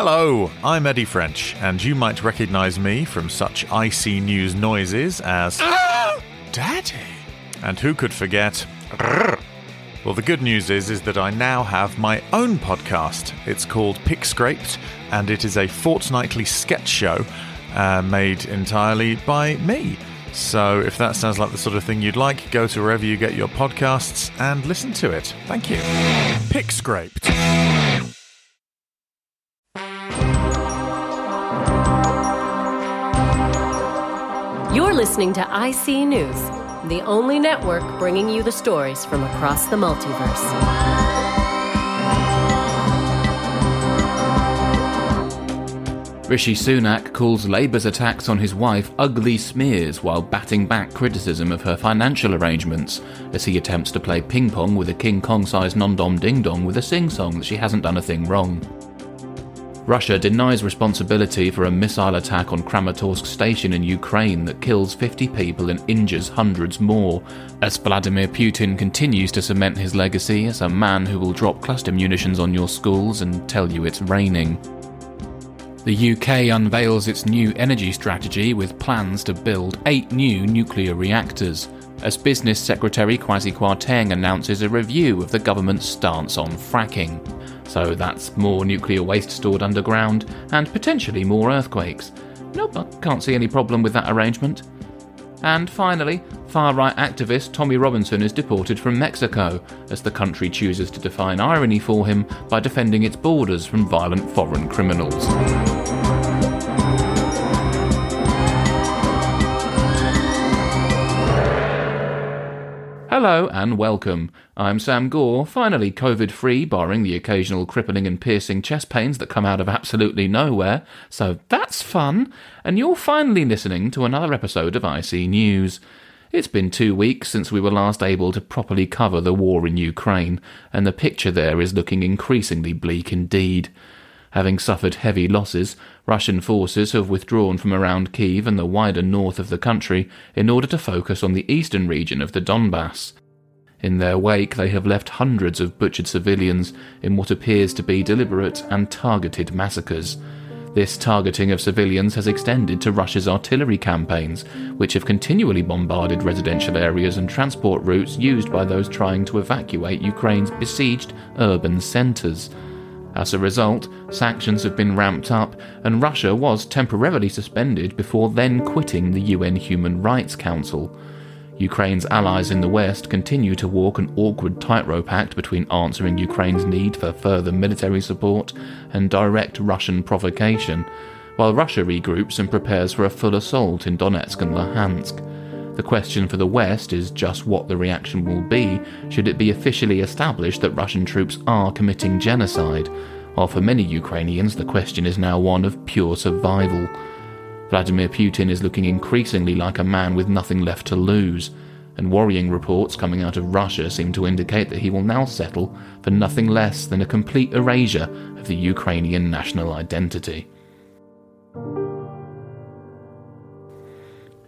Hello, I'm Eddie French, and you might recognize me from such I See News noises as Daddy. And who could forget Well, the good news is is that I now have my own podcast. It's called Pick Scraped, and it is a fortnightly sketch show uh, made entirely by me. So, if that sounds like the sort of thing you'd like, go to wherever you get your podcasts and listen to it. Thank you. Pick Scraped. You're listening to IC News, the only network bringing you the stories from across the multiverse. Rishi Sunak calls Labour's attacks on his wife ugly smears while batting back criticism of her financial arrangements as he attempts to play ping pong with a King Kong sized non dom ding dong with a sing song that she hasn't done a thing wrong. Russia denies responsibility for a missile attack on Kramatorsk station in Ukraine that kills 50 people and injures hundreds more, as Vladimir Putin continues to cement his legacy as a man who will drop cluster munitions on your schools and tell you it's raining. The UK unveils its new energy strategy with plans to build eight new nuclear reactors, as Business Secretary Kwasi Kwarteng announces a review of the government's stance on fracking. So that's more nuclear waste stored underground and potentially more earthquakes. Nope, I can't see any problem with that arrangement. And finally, far right activist Tommy Robinson is deported from Mexico as the country chooses to define irony for him by defending its borders from violent foreign criminals. Hello and welcome. I'm Sam Gore, finally COVID free, barring the occasional crippling and piercing chest pains that come out of absolutely nowhere, so that's fun. And you're finally listening to another episode of IC News. It's been two weeks since we were last able to properly cover the war in Ukraine, and the picture there is looking increasingly bleak indeed. Having suffered heavy losses, Russian forces have withdrawn from around Kiev and the wider north of the country in order to focus on the eastern region of the Donbass. In their wake, they have left hundreds of butchered civilians in what appears to be deliberate and targeted massacres. This targeting of civilians has extended to Russia's artillery campaigns, which have continually bombarded residential areas and transport routes used by those trying to evacuate Ukraine's besieged urban centres. As a result, sanctions have been ramped up, and Russia was temporarily suspended before then quitting the UN Human Rights Council. Ukraine's allies in the West continue to walk an awkward tightrope act between answering Ukraine's need for further military support and direct Russian provocation, while Russia regroups and prepares for a full assault in Donetsk and Luhansk. The question for the West is just what the reaction will be should it be officially established that Russian troops are committing genocide, while for many Ukrainians the question is now one of pure survival. Vladimir Putin is looking increasingly like a man with nothing left to lose, and worrying reports coming out of Russia seem to indicate that he will now settle for nothing less than a complete erasure of the Ukrainian national identity.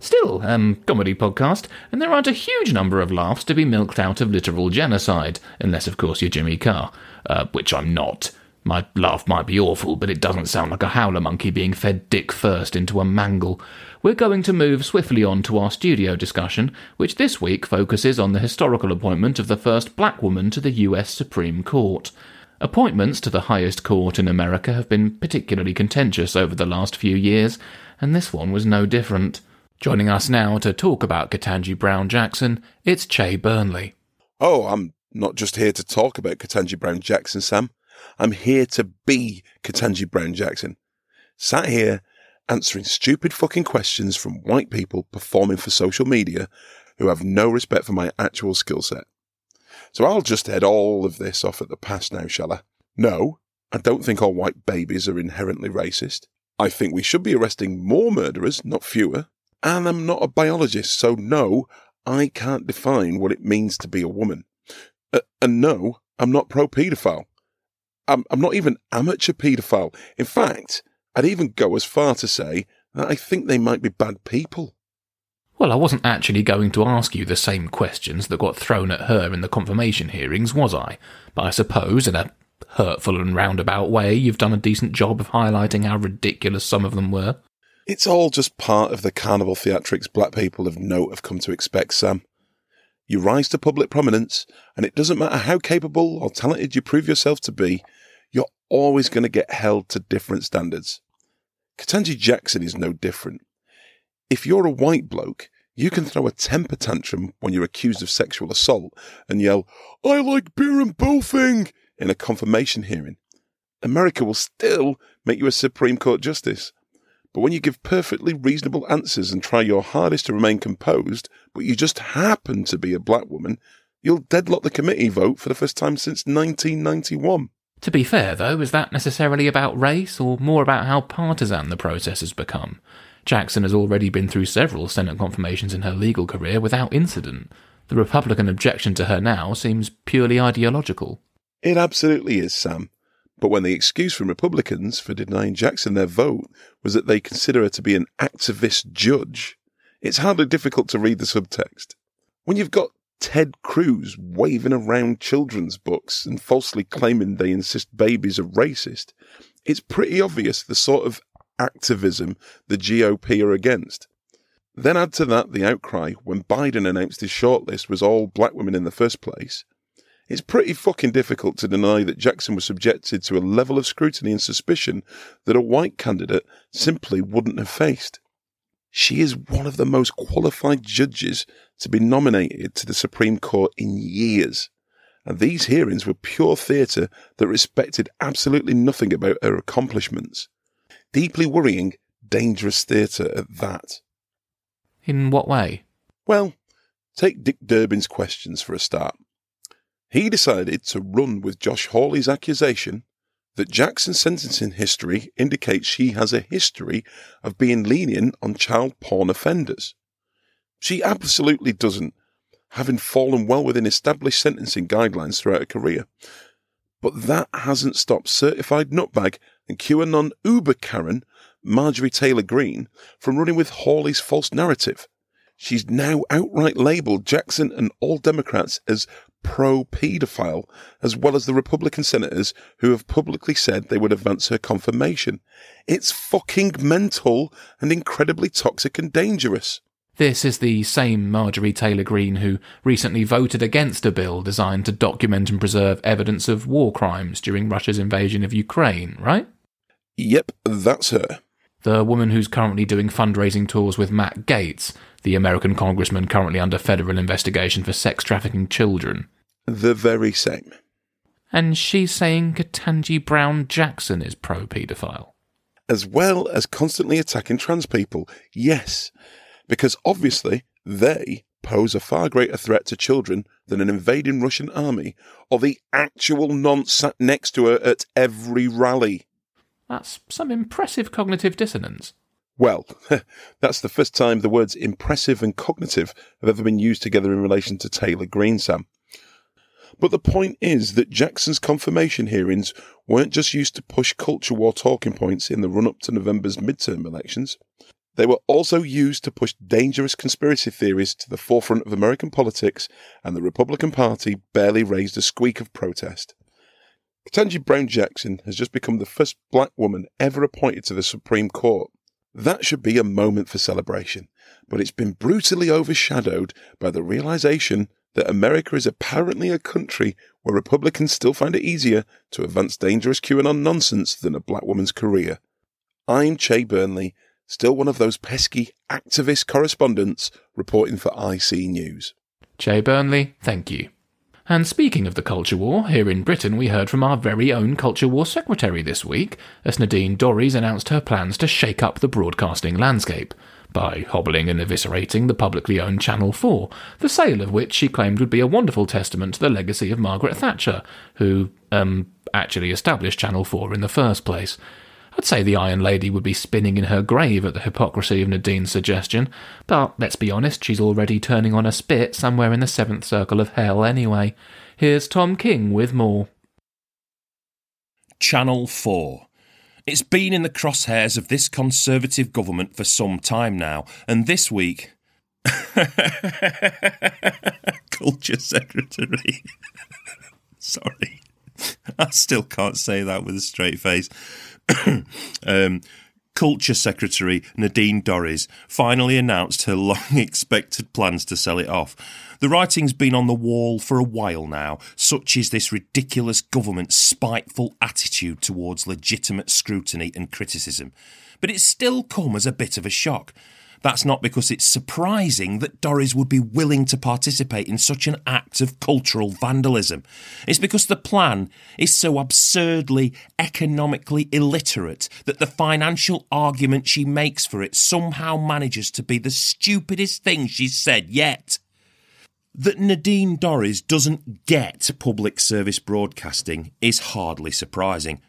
Still, um, comedy podcast, and there aren't a huge number of laughs to be milked out of literal genocide, unless, of course, you're Jimmy Carr, uh, which I'm not. My laugh might be awful, but it doesn't sound like a howler monkey being fed dick first into a mangle. We're going to move swiftly on to our studio discussion, which this week focuses on the historical appointment of the first black woman to the US Supreme Court. Appointments to the highest court in America have been particularly contentious over the last few years, and this one was no different. Joining us now to talk about Ketanji Brown Jackson, it's Che Burnley. Oh, I'm not just here to talk about Ketanji Brown Jackson, Sam. I'm here to be Ketanji Brown Jackson. Sat here answering stupid fucking questions from white people performing for social media who have no respect for my actual skill set. So I'll just head all of this off at the pass now, shall I? No, I don't think all white babies are inherently racist. I think we should be arresting more murderers, not fewer. And I'm not a biologist, so no, I can't define what it means to be a woman. Uh, and no, I'm not pro paedophile. I'm, I'm not even amateur paedophile. In fact, I'd even go as far to say that I think they might be bad people. Well, I wasn't actually going to ask you the same questions that got thrown at her in the confirmation hearings, was I? But I suppose, in a hurtful and roundabout way, you've done a decent job of highlighting how ridiculous some of them were. It's all just part of the carnival theatrics black people of note have come to expect, Sam. You rise to public prominence, and it doesn't matter how capable or talented you prove yourself to be, you're always going to get held to different standards. Ketanji Jackson is no different. If you're a white bloke, you can throw a temper tantrum when you're accused of sexual assault and yell, I like beer and boofing in a confirmation hearing. America will still make you a Supreme Court justice. But when you give perfectly reasonable answers and try your hardest to remain composed, but you just happen to be a black woman, you'll deadlock the committee vote for the first time since 1991. To be fair, though, is that necessarily about race or more about how partisan the process has become? Jackson has already been through several Senate confirmations in her legal career without incident. The Republican objection to her now seems purely ideological. It absolutely is, Sam. But when the excuse from Republicans for denying Jackson their vote was that they consider her to be an activist judge, it's hardly difficult to read the subtext. When you've got Ted Cruz waving around children's books and falsely claiming they insist babies are racist, it's pretty obvious the sort of activism the GOP are against. Then add to that the outcry when Biden announced his shortlist was all black women in the first place. It's pretty fucking difficult to deny that Jackson was subjected to a level of scrutiny and suspicion that a white candidate simply wouldn't have faced. She is one of the most qualified judges to be nominated to the Supreme Court in years. And these hearings were pure theatre that respected absolutely nothing about her accomplishments. Deeply worrying, dangerous theatre at that. In what way? Well, take Dick Durbin's questions for a start. He decided to run with Josh Hawley's accusation that Jackson's sentencing history indicates she has a history of being lenient on child porn offenders. She absolutely doesn't, having fallen well within established sentencing guidelines throughout her career. But that hasn't stopped certified nutbag and QAnon Uber Karen, Marjorie Taylor Greene, from running with Hawley's false narrative. She's now outright labelled Jackson and all Democrats as pro paedophile, as well as the Republican senators who have publicly said they would advance her confirmation. It's fucking mental and incredibly toxic and dangerous. This is the same Marjorie Taylor Greene who recently voted against a bill designed to document and preserve evidence of war crimes during Russia's invasion of Ukraine, right? Yep, that's her. The woman who's currently doing fundraising tours with Matt Gaetz, the American congressman currently under federal investigation for sex trafficking children. The very same. And she's saying Ketanji Brown Jackson is pro paedophile. As well as constantly attacking trans people, yes, because obviously they pose a far greater threat to children than an invading Russian army or the actual nonce sat next to her at every rally. That's some impressive cognitive dissonance. Well, that's the first time the words impressive and cognitive have ever been used together in relation to Taylor Greene, Sam. But the point is that Jackson's confirmation hearings weren't just used to push culture war talking points in the run up to November's midterm elections. They were also used to push dangerous conspiracy theories to the forefront of American politics, and the Republican Party barely raised a squeak of protest. Ketanji Brown Jackson has just become the first black woman ever appointed to the Supreme Court. That should be a moment for celebration, but it's been brutally overshadowed by the realization that America is apparently a country where Republicans still find it easier to advance dangerous QAnon nonsense than a black woman's career. I'm Che Burnley, still one of those pesky activist correspondents reporting for IC News. Che Burnley, thank you. And speaking of the culture war, here in Britain we heard from our very own culture war secretary this week, as Nadine Dorries announced her plans to shake up the broadcasting landscape by hobbling and eviscerating the publicly owned Channel 4, the sale of which she claimed would be a wonderful testament to the legacy of Margaret Thatcher, who, um, actually established Channel 4 in the first place. I'd say the Iron Lady would be spinning in her grave at the hypocrisy of Nadine's suggestion, but let's be honest, she's already turning on a spit somewhere in the seventh circle of hell anyway. Here's Tom King with more. Channel 4. It's been in the crosshairs of this Conservative government for some time now, and this week. Culture Secretary. Sorry. I still can't say that with a straight face. um, Culture Secretary Nadine Dorries finally announced her long expected plans to sell it off. The writing's been on the wall for a while now, such is this ridiculous government's spiteful attitude towards legitimate scrutiny and criticism. But it's still come as a bit of a shock. That's not because it's surprising that Dorries would be willing to participate in such an act of cultural vandalism. It's because the plan is so absurdly economically illiterate that the financial argument she makes for it somehow manages to be the stupidest thing she's said yet. That Nadine Dorries doesn't get public service broadcasting is hardly surprising.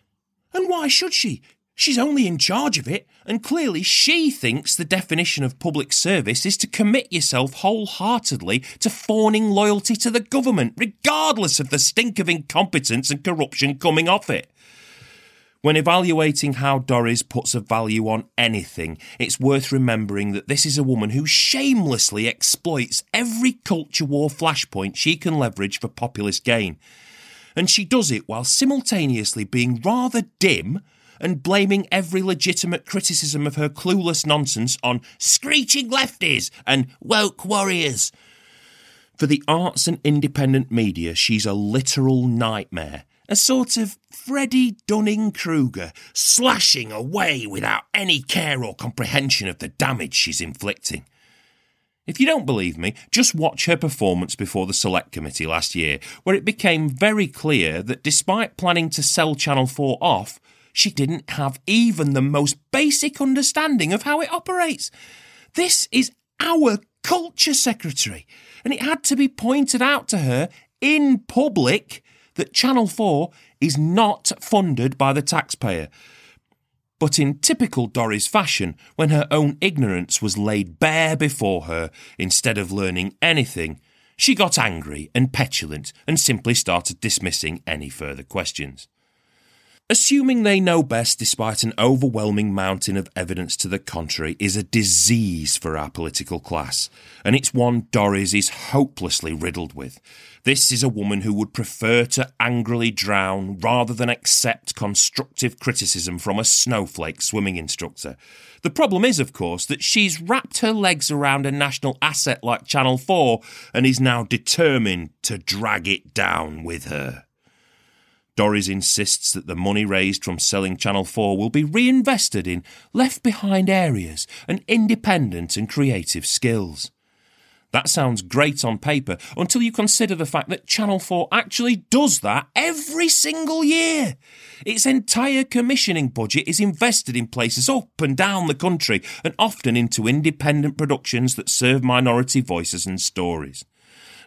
And why should she? She's only in charge of it, and clearly she thinks the definition of public service is to commit yourself wholeheartedly to fawning loyalty to the government, regardless of the stink of incompetence and corruption coming off it. When evaluating how Dorries puts a value on anything, it's worth remembering that this is a woman who shamelessly exploits every culture war flashpoint she can leverage for populist gain. And she does it while simultaneously being rather dim and blaming every legitimate criticism of her clueless nonsense on screeching lefties and woke warriors. For the arts and independent media, she's a literal nightmare. A sort of Freddie Dunning Kruger, slashing away without any care or comprehension of the damage she's inflicting. If you don't believe me, just watch her performance before the Select Committee last year, where it became very clear that despite planning to sell Channel 4 off, she didn't have even the most basic understanding of how it operates. This is our culture secretary, and it had to be pointed out to her in public that Channel 4 is not funded by the taxpayer. But in typical Dorries fashion, when her own ignorance was laid bare before her, instead of learning anything, she got angry and petulant and simply started dismissing any further questions. Assuming they know best despite an overwhelming mountain of evidence to the contrary is a disease for our political class, and it's one Dorries is hopelessly riddled with. This is a woman who would prefer to angrily drown rather than accept constructive criticism from a snowflake swimming instructor. The problem is, of course, that she's wrapped her legs around a national asset like Channel 4 and is now determined to drag it down with her. Dorries insists that the money raised from selling Channel 4 will be reinvested in left behind areas and independent and creative skills. That sounds great on paper until you consider the fact that Channel 4 actually does that every single year. Its entire commissioning budget is invested in places up and down the country and often into independent productions that serve minority voices and stories.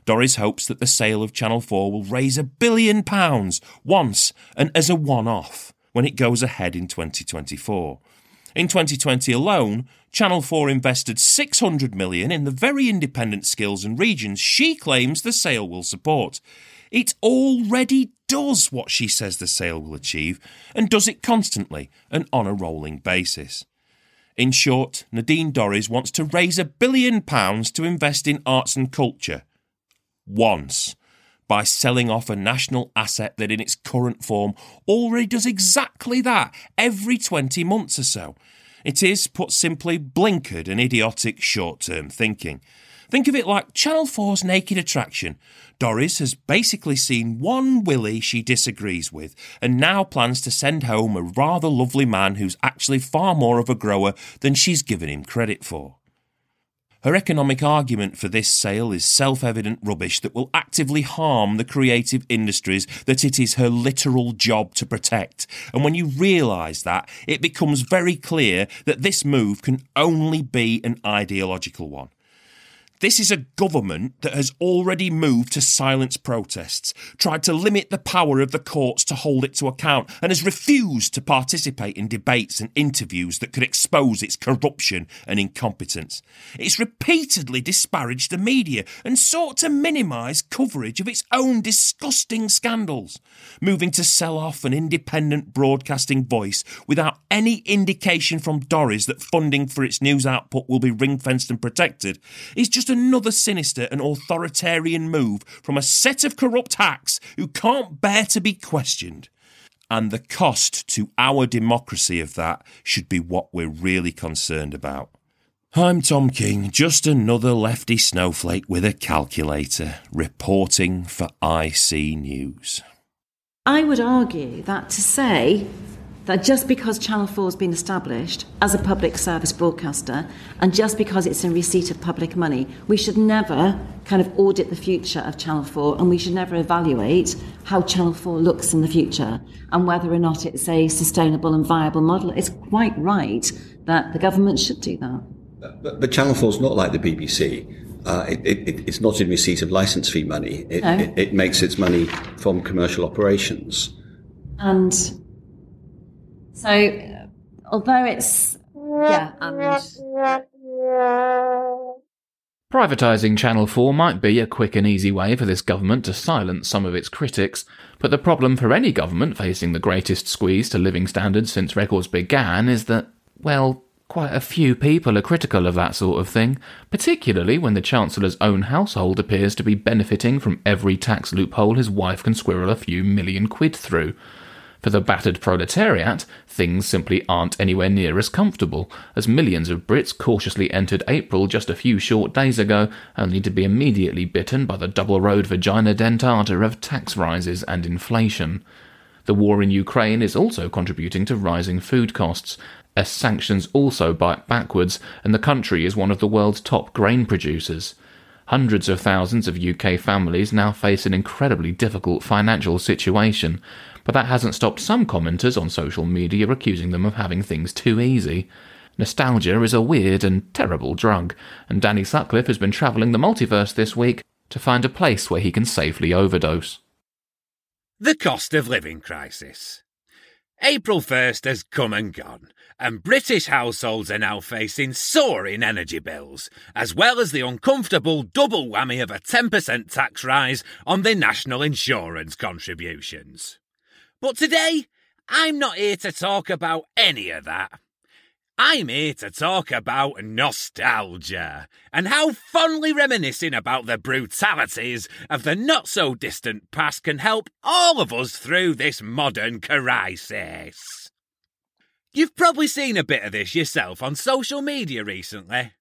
Dorries hopes that the sale of Channel 4 will raise a billion pounds once and as a one off when it goes ahead in 2024. In 2020 alone, Channel 4 invested 600 million in the very independent skills and regions she claims the sale will support. It already does what she says the sale will achieve and does it constantly and on a rolling basis. In short, Nadine Dorries wants to raise a billion pounds to invest in arts and culture once by selling off a national asset that in its current form already does exactly that every 20 months or so. It is, put simply, blinkered and idiotic short term thinking. Think of it like Channel 4's Naked Attraction. Dorries has basically seen one Willie she disagrees with and now plans to send home a rather lovely man who's actually far more of a grower than she's given him credit for. Her economic argument for this sale is self evident rubbish that will actively harm the creative industries that it is her literal job to protect. And when you realise that, it becomes very clear that this move can only be an ideological one. This is a government that has already moved to silence protests, tried to limit the power of the courts to hold it to account, and has refused to participate in debates and interviews that could expose its corruption and incompetence. It's repeatedly disparaged the media and sought to minimise coverage of its own disgusting scandals, moving to sell off an independent broadcasting voice without any indication from Dorries that funding for its news output will be ring fenced and protected is just another sinister and authoritarian move from a set of corrupt hacks who can't bear to be questioned. And the cost to our democracy of that should be what we're really concerned about. I'm Tom King, just another lefty snowflake with a calculator, reporting for IC News. I would argue that to say that just because Channel 4 has been established as a public service broadcaster and just because it's in receipt of public money, we should never kind of audit the future of Channel 4 and we should never evaluate how Channel 4 looks in the future and whether or not it's a sustainable and viable model. It's quite right that the government should do that. But, but Channel 4 is not like the BBC. Uh, it, it, it's not in receipt of license fee money. It, No. it, it makes its money from commercial operations. And so, although it's, yeah, and Privatising Channel 4 might be a quick and easy way for this government to silence some of its critics, but the problem for any government facing the greatest squeeze to living standards since records began is that, well, quite a few people are critical of that sort of thing, particularly when the Chancellor's own household appears to be benefiting from every tax loophole his wife can squirrel a few million quid through. For the battered proletariat, things simply aren't anywhere near as comfortable, as millions of Brits cautiously entered April just a few short days ago, only to be immediately bitten by the double road vagina dentata of tax rises and inflation. The war in Ukraine is also contributing to rising food costs, as sanctions also bite backwards, and the country is one of the world's top grain producers. Hundreds of thousands of UK families now face an incredibly difficult financial situation, but that hasn't stopped some commenters on social media accusing them of having things too easy. Nostalgia is a weird and terrible drug, and Danny Sutcliffe has been travelling the multiverse this week to find a place where he can safely overdose. The cost of living crisis. April 1st has come and gone, and British households are now facing soaring energy bills, as well as the uncomfortable double whammy of a 10% tax rise on their national insurance contributions. But today, I'm not here to talk about any of that. I'm here to talk about nostalgia and how fondly reminiscing about the brutalities of the not so distant past can help all of us through this modern crisis. You've probably seen a bit of this yourself on social media recently.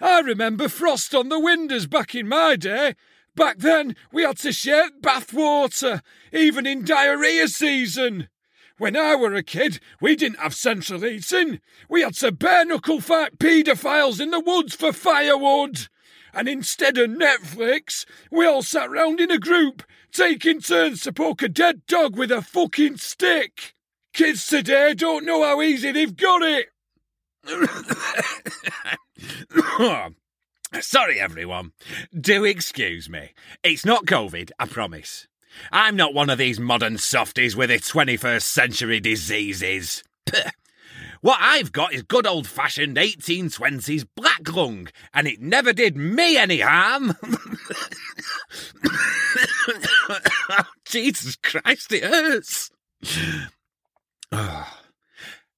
I remember frost on the windows back in my day. Back then, we had to share bathwater, even in diarrhea season. When I were a kid, we didn't have central heating. We had to bare knuckle fight paedophiles in the woods for firewood. And instead of Netflix, we all sat round in a group, taking turns to poke a dead dog with a fucking stick. Kids today don't know how easy they've got it. Sorry, everyone. Do excuse me. It's not COVID, I promise. I'm not one of these modern softies with their 21st century diseases. What I've got is good old fashioned 1820s black lung, and it never did me any harm. Jesus Christ, it hurts. now,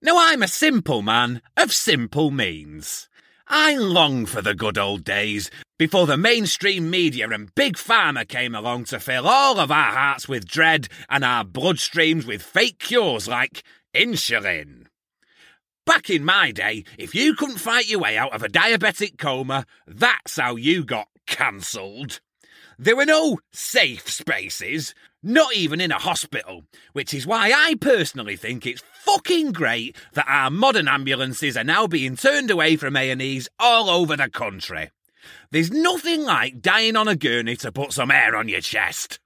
I'm a simple man of simple means. I long for the good old days before the mainstream media and Big Pharma came along to fill all of our hearts with dread and our bloodstreams with fake cures like insulin. Back in my day, if you couldn't fight your way out of a diabetic coma, that's how you got cancelled. There were no safe spaces, not even in a hospital, which is why I personally think it's fucking great that our modern ambulances are now being turned away from A&Es all over the country. There's nothing like dying on a gurney to put some air on your chest.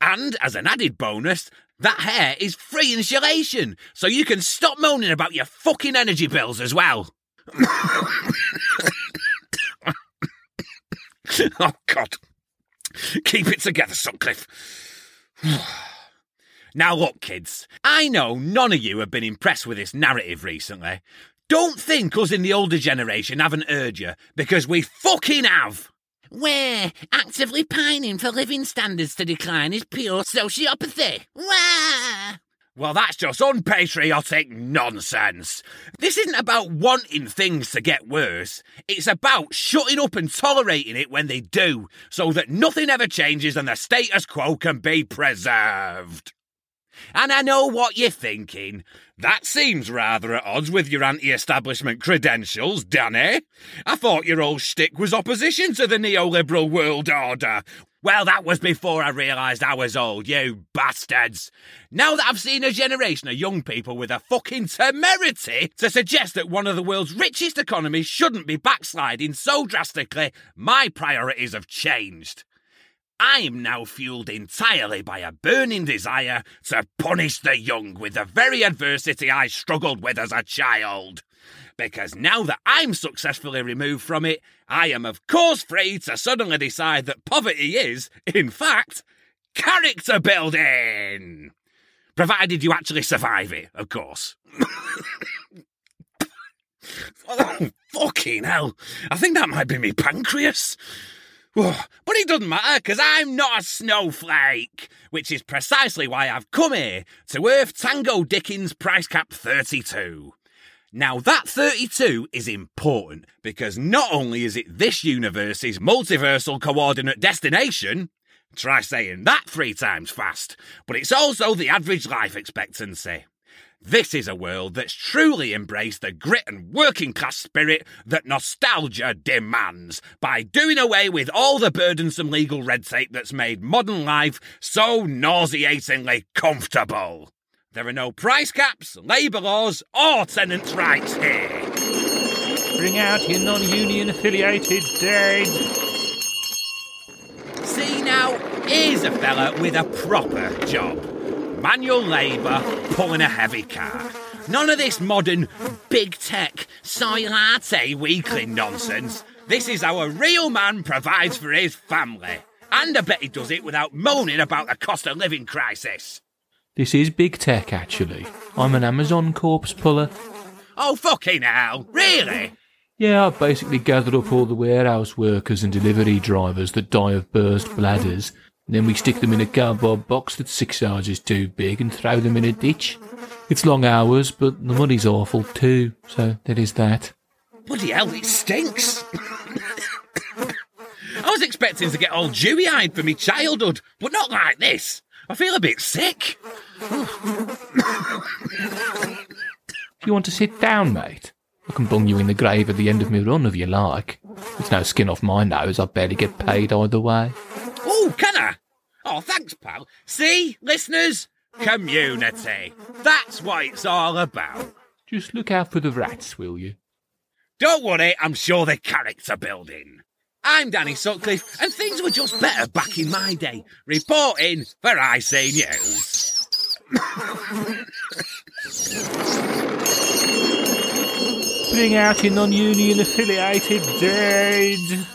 And as an added bonus, that hair is free insulation, so you can stop moaning about your fucking energy bills as well. oh, God. Keep it together, Sutcliffe. now, look, kids, I know none of you have been impressed with this narrative recently. Don't think us in the older generation haven't heard you, because we fucking have. We're actively pining for living standards to decline is pure sociopathy. Wah! Well, that's just unpatriotic nonsense. This isn't about wanting things to get worse. It's about shutting up and tolerating it when they do, so that nothing ever changes and the status quo can be preserved. And I know what you're thinking. That seems rather at odds with your anti establishment credentials, Danny. I thought your old shtick was opposition to the neoliberal world order. Well, that was before I realised I was old, you bastards. Now that I've seen a generation of young people with a fucking temerity to suggest that one of the world's richest economies shouldn't be backsliding so drastically, my priorities have changed. I am now fueled entirely by a burning desire to punish the young with the very adversity I struggled with as a child. Because now that I'm successfully removed from it, I am of course free to suddenly decide that poverty is, in fact, character building. Provided you actually survive it, of course. oh, fucking hell. I think that might be me pancreas. But it doesn't matter, because I'm not a snowflake, which is precisely why I've come here to Earth Tango Dickens price cap 32. Now, that 32 is important because not only is it this universe's multiversal coordinate destination, try saying that three times fast, but it's also the average life expectancy. This is a world that's truly embraced the grit and working class spirit that nostalgia demands by doing away with all the burdensome legal red tape that's made modern life so nauseatingly comfortable. There are no price caps, labour laws, or tenants' rights here. Bring out your non union affiliated dead. See now, here's a fella with a proper job manual labour, pulling a heavy car. None of this modern big tech soy latte weekly nonsense. This is how a real man provides for his family. And I bet he does it without moaning about the cost of living crisis. This is big tech, actually. I'm an Amazon corpse puller. Oh, fucking hell. Really? Yeah, I've basically gathered up all the warehouse workers and delivery drivers that die of burst bladders and then we stick them in a cardboard box that's six sizes too big and throw them in a ditch. It's long hours, but the money's awful too, so there is that. Bloody hell, it stinks! I was expecting to get all dewy eyed for me childhood, but not like this. I feel a bit sick. If you want to sit down, mate, I can bung you in the grave at the end of my run if you like. It's no skin off my nose, I barely get paid either way. Oh, can I? Oh, thanks, pal. See, listeners? Community. That's what it's all about. Just look out for the rats, will you? Don't worry, I'm sure they're character building. I'm Danny Sutcliffe, and things were just better back in my day. Reporting for IC News. Bring out your non union affiliated dead.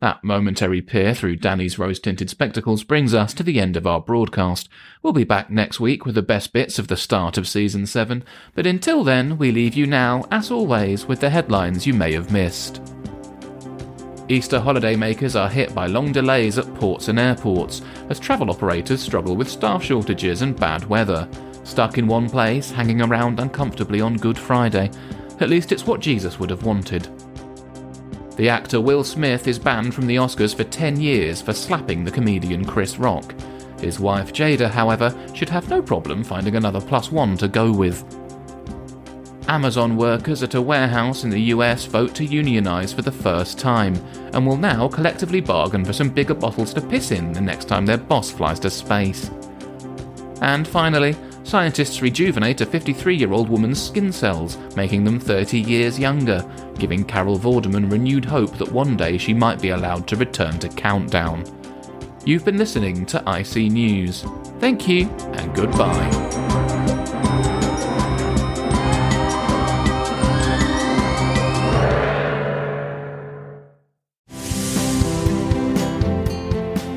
That momentary peer through Danny's rose tinted spectacles brings us to the end of our broadcast. We'll be back next week with the best bits of the start of season 7, but until then, we leave you now, as always, with the headlines you may have missed. Easter holiday makers are hit by long delays at ports and airports as travel operators struggle with staff shortages and bad weather. Stuck in one place, hanging around uncomfortably on Good Friday. At least it's what Jesus would have wanted. The actor Will Smith is banned from the Oscars for 10 years for slapping the comedian Chris Rock. His wife Jada, however, should have no problem finding another plus one to go with. Amazon workers at a warehouse in the US vote to unionize for the first time and will now collectively bargain for some bigger bottles to piss in the next time their boss flies to space. And finally, Scientists rejuvenate a 53 year old woman's skin cells, making them 30 years younger, giving Carol Vorderman renewed hope that one day she might be allowed to return to Countdown. You've been listening to IC News. Thank you, and goodbye.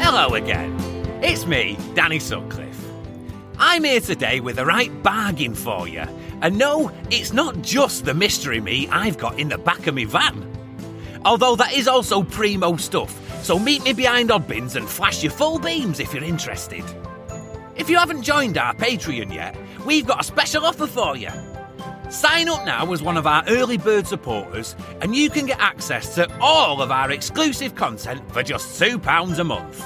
Hello again. It's me, Danny Sutcliffe. I'm here today with the right bargain for you. And no, it's not just the mystery me I've got in the back of my van. Although that is also primo stuff, so meet me behind Oddbins and flash your full beams if you're interested. If you haven't joined our Patreon yet, we've got a special offer for you. Sign up now as one of our early bird supporters, and you can get access to all of our exclusive content for just £2 a month.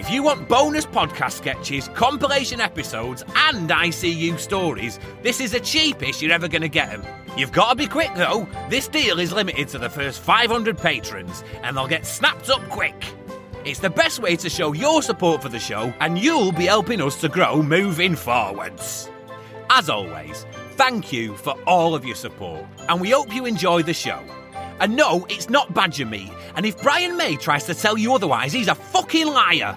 If you want bonus podcast sketches, compilation episodes, and ICU stories, this is the cheapest you're ever going to get them. You've got to be quick though. This deal is limited to the first 500 patrons, and they'll get snapped up quick. It's the best way to show your support for the show, and you'll be helping us to grow moving forwards. As always, thank you for all of your support, and we hope you enjoy the show. And no, it's not badger meat, and if Brian May tries to tell you otherwise, he's a fucking liar.